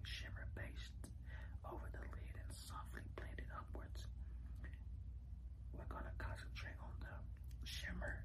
pink shimmer based over the lid and softly blend it upwards. We're going to concentrate on the shimmer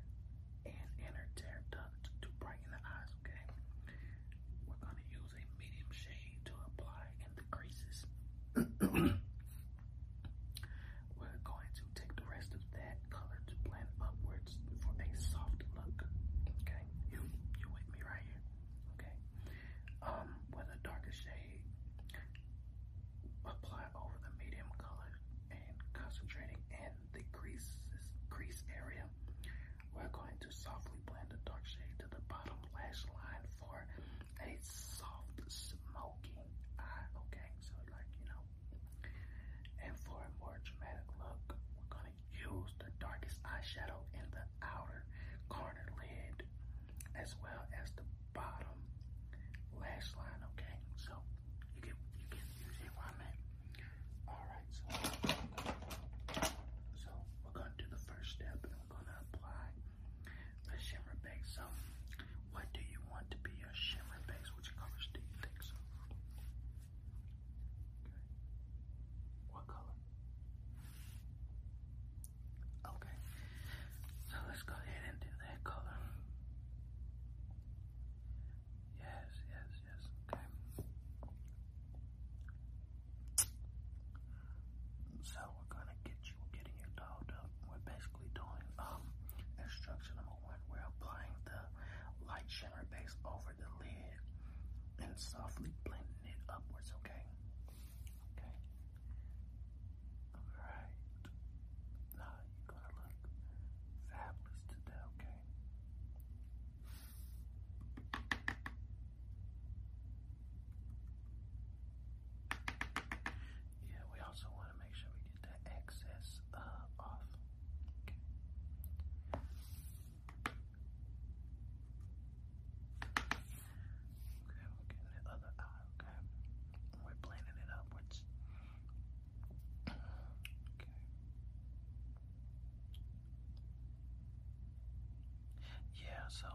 so